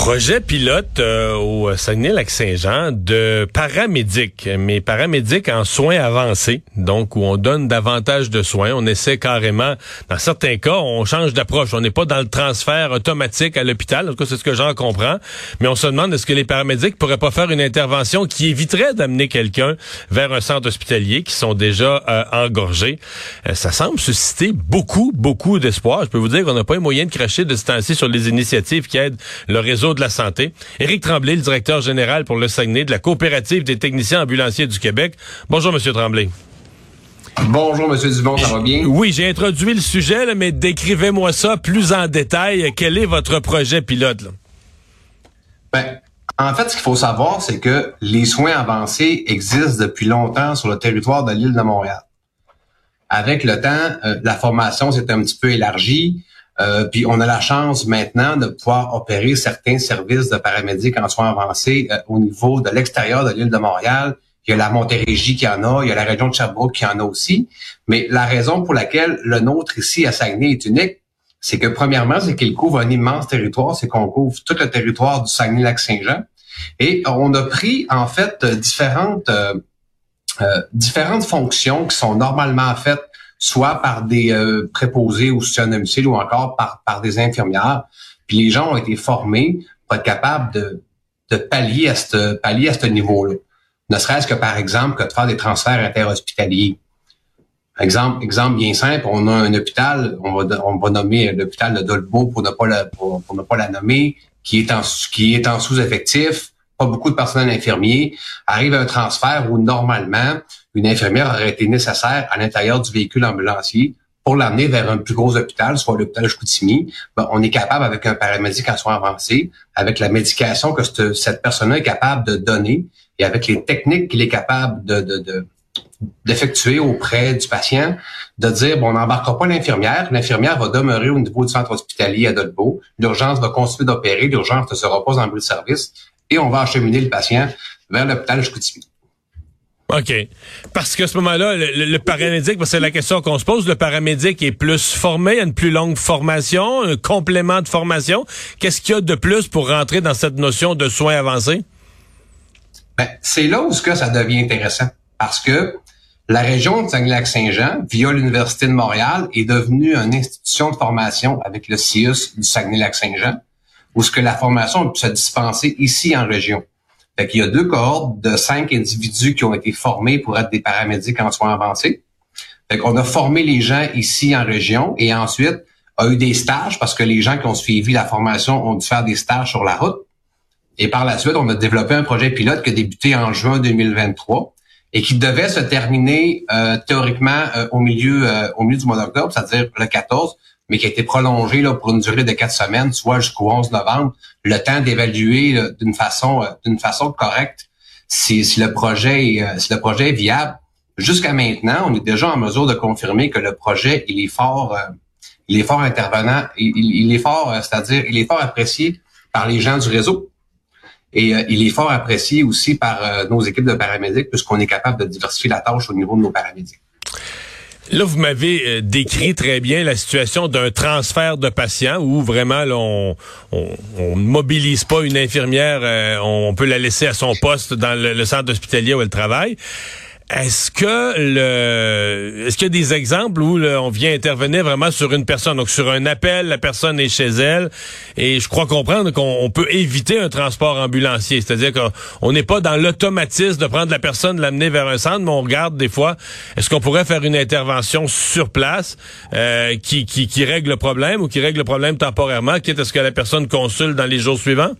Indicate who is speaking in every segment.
Speaker 1: Projet pilote euh, au Saguenay-Lac-Saint-Jean de paramédics, mais paramédics en soins avancés, donc où on donne davantage de soins. On essaie carrément, dans certains cas, on change d'approche. On n'est pas dans le transfert automatique à l'hôpital, en tout cas c'est ce que j'en comprends, mais on se demande est-ce que les paramédics pourraient pas faire une intervention qui éviterait d'amener quelqu'un vers un centre hospitalier qui sont déjà euh, engorgés? Euh, ça semble susciter beaucoup, beaucoup d'espoir. Je peux vous dire qu'on n'a pas eu moyen de cracher de ce temps-ci sur les initiatives qui aident le réseau de la santé. Éric Tremblay, le directeur général pour le Saguenay de la coopérative des techniciens ambulanciers du Québec. Bonjour, Monsieur Tremblay.
Speaker 2: Bonjour, Monsieur Dubon, ça va bien?
Speaker 1: Oui, j'ai introduit le sujet, mais décrivez-moi ça plus en détail. Quel est votre projet pilote?
Speaker 2: Ben, en fait, ce qu'il faut savoir, c'est que les soins avancés existent depuis longtemps sur le territoire de l'île de Montréal. Avec le temps, euh, la formation s'est un petit peu élargie. Euh, puis on a la chance maintenant de pouvoir opérer certains services de paramédics en soins avancés euh, au niveau de l'extérieur de l'île de Montréal. Il y a la Montérégie qui en a, il y a la région de Sherbrooke qui en a aussi. Mais la raison pour laquelle le nôtre ici à Saguenay est unique, c'est que premièrement, c'est qu'il couvre un immense territoire, c'est qu'on couvre tout le territoire du Saguenay-Lac-Saint-Jean. Et on a pris en fait différentes euh, différentes fonctions qui sont normalement faites soit par des euh, préposés au soutien domicile ou encore par, par des infirmières. Puis les gens ont été formés pour être capables de, de pallier à ce pallier à ce niveau-là. Ne serait-ce que par exemple que de faire des transferts interhospitaliers. Exemple, exemple bien simple, on a un hôpital, on va, on va nommer l'hôpital de Dolbeau pour ne pas la, pour ne pas la nommer, qui est en qui est en sous-effectif pas beaucoup de personnel infirmier, arrive un transfert où normalement une infirmière aurait été nécessaire à l'intérieur du véhicule ambulancier pour l'amener vers un plus gros hôpital, soit l'hôpital Chicoutimi, ben, on est capable avec un paramédic en avec la médication que cette, personne est capable de donner et avec les techniques qu'il est capable de, d'effectuer auprès du patient, de dire, bon, on n'embarquera pas l'infirmière, l'infirmière va demeurer au niveau du centre hospitalier à Dolbeau, l'urgence va continuer d'opérer, l'urgence ne sera pas en bout de service, et on va acheminer le patient vers l'hôpital Chicoutimi.
Speaker 1: OK. Parce qu'à ce moment-là, le, paramédic, c'est la question qu'on se pose, le paramédic est plus formé, a une plus longue formation, un complément de formation. Qu'est-ce qu'il y a de plus pour rentrer dans cette notion de soins avancés?
Speaker 2: Ben, c'est là où que ça devient intéressant. Parce que la région de Saguenay-Lac-Saint-Jean, via l'Université de Montréal, est devenue une institution de formation avec le CIUS du Saguenay-Lac-Saint-Jean où ce que la formation peut se dispenser ici en région. Fait qu'il y a deux cohortes de cinq individus qui ont été formés pour être des paramédics en soins avancés. Fait qu'on a formé les gens ici en région et ensuite a eu des stages parce que les gens qui ont suivi la formation ont dû faire des stages sur la route. Et par la suite, on a développé un projet pilote qui a débuté en juin 2023 et qui devait se terminer euh, théoriquement euh, au milieu euh, au milieu du mois d'octobre, c'est-à-dire le 14, mais qui a été prolongé là, pour une durée de quatre semaines, soit jusqu'au 11 novembre, le temps d'évaluer d'une façon euh, d'une façon correcte si, si le projet est, euh, si le projet est viable. Jusqu'à maintenant, on est déjà en mesure de confirmer que le projet il est fort euh, il est fort intervenant, il, il est fort, c'est-à-dire il est fort apprécié par les gens du réseau. Et il est fort apprécié aussi par nos équipes de paramédics puisqu'on est capable de diversifier la tâche au niveau de nos paramédics.
Speaker 1: Là, vous m'avez euh, décrit très bien la situation d'un transfert de patients où vraiment on, on, mobilise pas une infirmière, euh, on peut la laisser à son poste dans le, le centre hospitalier où elle travaille. Est-ce que le est-ce qu'il y a des exemples où on vient intervenir vraiment sur une personne, donc sur un appel, la personne est chez elle, et je crois comprendre qu'on peut éviter un transport ambulancier, c'est-à-dire qu'on n'est pas dans l'automatisme de prendre la personne, l'amener vers un centre, mais on regarde des fois, est-ce qu'on pourrait faire une intervention sur place euh, qui, règle le problème ou qui règle le problème temporairement, quitte à ce que la personne consulte dans les jours suivants?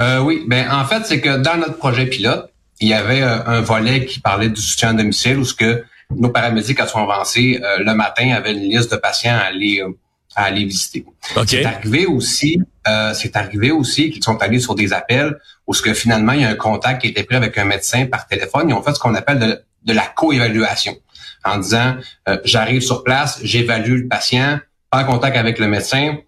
Speaker 2: Euh, oui, ben en fait c'est que dans notre projet pilote il y avait euh, un volet qui parlait du soutien à domicile où ce que nos paramédics à soins avancés euh, le matin avaient une liste de patients à aller euh, à aller visiter. C'est arrivé aussi, c'est arrivé aussi qu'ils sont allés sur des appels où ce que finalement il y a un contact qui était pris avec un médecin par téléphone. Ils ont fait ce qu'on appelle de, de la co-évaluation en disant j'arrive sur place, j'évalue le patient, pas en contact avec le médecin,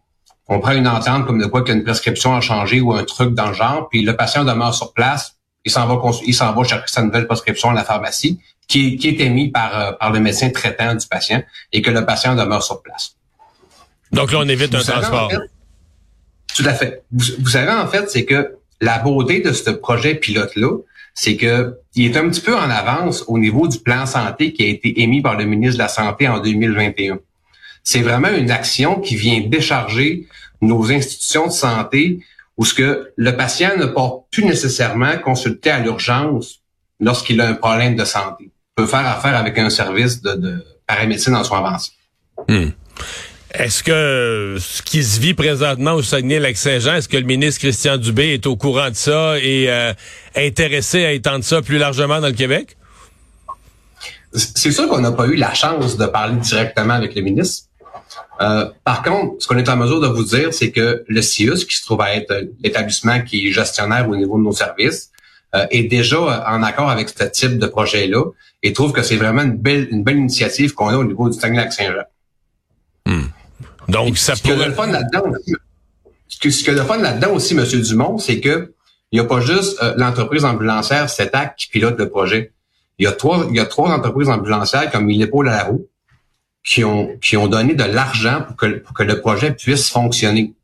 Speaker 2: on prend une entente comme de quoi qu'une prescription a changé ou un truc dans le genre, puis le patient demeure sur place, il s'en va, il s'en va chercher sa nouvelle prescription à la pharmacie, qui, qui est émise par, euh, par le médecin traitant du patient, et que le patient demeure sur place.
Speaker 1: Donc là, on évite un transport.
Speaker 2: tout à fait. Vous, savez, en fait, c'est que la beauté de ce projet pilote-là, c'est que il est un petit peu en avance au niveau du plan santé qui a été émis par le ministre de la Santé en 2021 c'est vraiment une action qui vient décharger nos institutions de santé où ce que le patient ne porte plus nécessairement consulter à l'urgence lorsqu'il a un problème de santé. Il peut faire affaire avec un service de, de paramédecine en soins avancés.
Speaker 1: Hmm. Est-ce que ce qui se vit présentement au Saguenay-Lac-Saint-Jean, est-ce que le ministre Christian Dubé est au courant de ça et euh, intéressé à étendre ça plus largement dans le Québec?
Speaker 2: C'est sûr qu'on n'a pas eu la chance de parler directement avec le ministre. Euh, par contre, ce qu'on est en mesure de vous dire, c'est que le CIUS, qui se trouve à être l'établissement qui est gestionnaire au niveau de nos services, euh, est déjà en accord avec ce type de projet-là et trouve que c'est vraiment une belle, une belle initiative qu'on a au niveau du Saguenay-Lac-Saint-Jean.
Speaker 1: Hmm. Donc, ça pourrait...
Speaker 2: le fun là-dedans, ce que, ce que le fun là-dedans aussi, M. Dumont, c'est que il n'y a pas juste euh, l'entreprise ambulancière CETAC qui pilote le projet. Il y a trois, il y a trois entreprises ambulancières comme l'épaule à la roue, qui ont, qui ont donné de l'argent pour que, pour que le projet puisse fonctionner.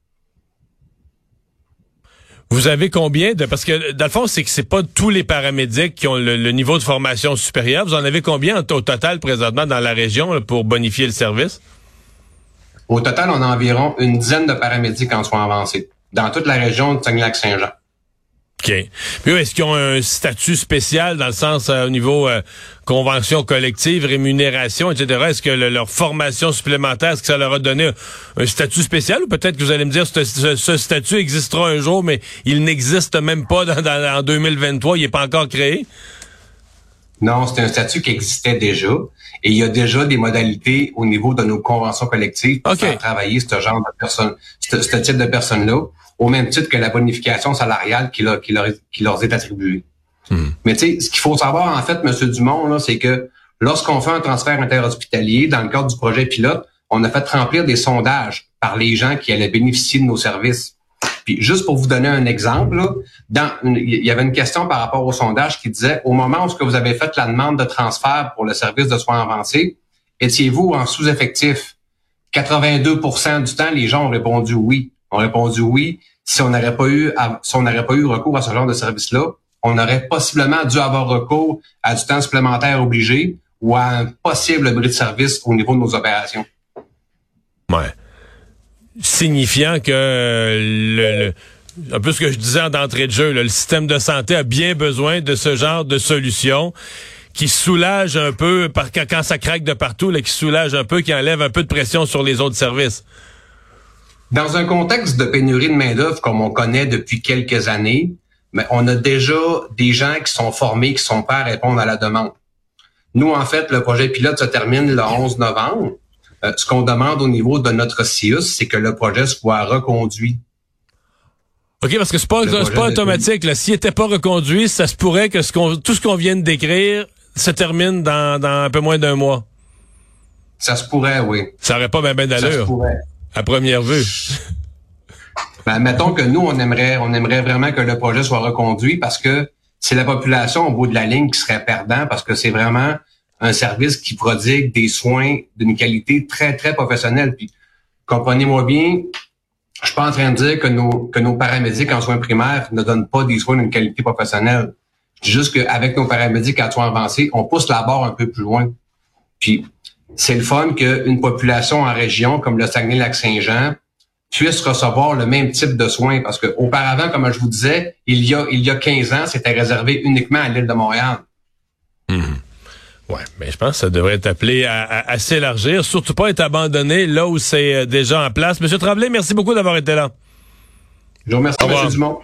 Speaker 1: Vous avez combien de parce que dans le fond c'est que c'est pas tous les paramédics qui ont le, niveau de formation supérieur. Vous en avez combien au total présentement dans la région pour bonifier le service?
Speaker 2: Au total, on a environ une dizaine de paramédics en soins avancés dans toute la région de Saguenay-Lac-Saint-Jean.
Speaker 1: OK. Puis est-ce qu'ils ont un statut spécial dans le sens euh, au niveau euh, convention collective, rémunération, etc. Est-ce que leur formation supplémentaire, est-ce que ça leur a donné un, statut spécial ou peut-être que vous allez me dire ce, ce, statut existera un jour, mais il n'existe même pas dans, en 2023, il n'est pas encore créé?
Speaker 2: Non, c'est un statut qui existait déjà. Et il y a déjà des modalités au niveau de nos conventions collectives pour faire travailler ce genre de personnes, ce type de personnes-là au même titre que la bonification salariale qui leur, qui leur, qui leur est attribuée. Hmm. Mais tu sais, ce qu'il faut savoir en fait, Monsieur Dumont, c'est que lorsqu'on fait un transfert interhospitalier dans le cadre du projet pilote, on a fait remplir des sondages par les gens qui allaient bénéficier de nos services. Puis juste pour vous donner un exemple, dans, il y avait une question par rapport au sondage qui disait au moment où vous avez fait la demande de transfert pour le service de soins avancés, étiez-vous en sous-effectif? 82% du temps, les gens ont répondu oui ont répondu oui. Si on n'aurait pas eu, si on n'aurait pas eu recours à ce genre de service-là, on aurait possiblement dû avoir recours à du temps supplémentaire obligé ou à un possible bris de service au niveau de nos opérations.
Speaker 1: Ouais. Signifiant que le, un peu ce que je disais d'entrée de jeu, le système de santé a bien besoin de ce genre de solution qui soulage un peu, quand ça craque de partout, là, qui soulage un peu, qui enlève un peu de pression sur les autres services.
Speaker 2: Dans un contexte de pénurie de main-d'œuvre comme on connaît depuis quelques années, mais on a déjà des gens qui sont formés, qui sont prêts à répondre à la demande. Nous, en fait, le projet pilote se termine le 11 novembre. Euh, ce qu'on demande au niveau de notre CIUS, c'est que le projet soit reconduit.
Speaker 1: OK, parce que c'est pas, pas automatique. S'il n'était pas reconduit, ça se pourrait que ce qu'on, tout ce qu'on vient de décrire se termine dans, dans un peu moins d'un mois.
Speaker 2: Ça se pourrait, oui.
Speaker 1: Ça aurait pas bien ben d'allure. Ça se pourrait à première vue.
Speaker 2: Ben, mettons que nous, on aimerait, on aimerait vraiment que le projet soit reconduit parce que c'est la population au bout de la ligne qui serait perdant parce que c'est vraiment un service qui prodigue des soins d'une qualité très, très professionnelle. Puis, comprenez-moi bien, je suis pas en train de dire que nos, que nos paramédics en soins primaires ne donnent pas des soins d'une qualité professionnelle. Je dis juste qu'avec nos paramédics en soins avancés, on pousse la barre un peu plus loin. Puis, c'est le fun qu'une population en région comme le Saguenay-Lac-Saint-Jean puisse recevoir le même type de soins parce que auparavant, comme je vous disais, il y a il y a 15 ans, c'était réservé uniquement à l'île de Montréal.
Speaker 1: Mmh. Ouais, mais je pense que ça devrait être appelé à, s'élargir, surtout pas être abandonné là où c'est euh, déjà en place. Monsieur Tremblay, merci beaucoup d'avoir été là.
Speaker 2: Je vous remercie, M. Dumont.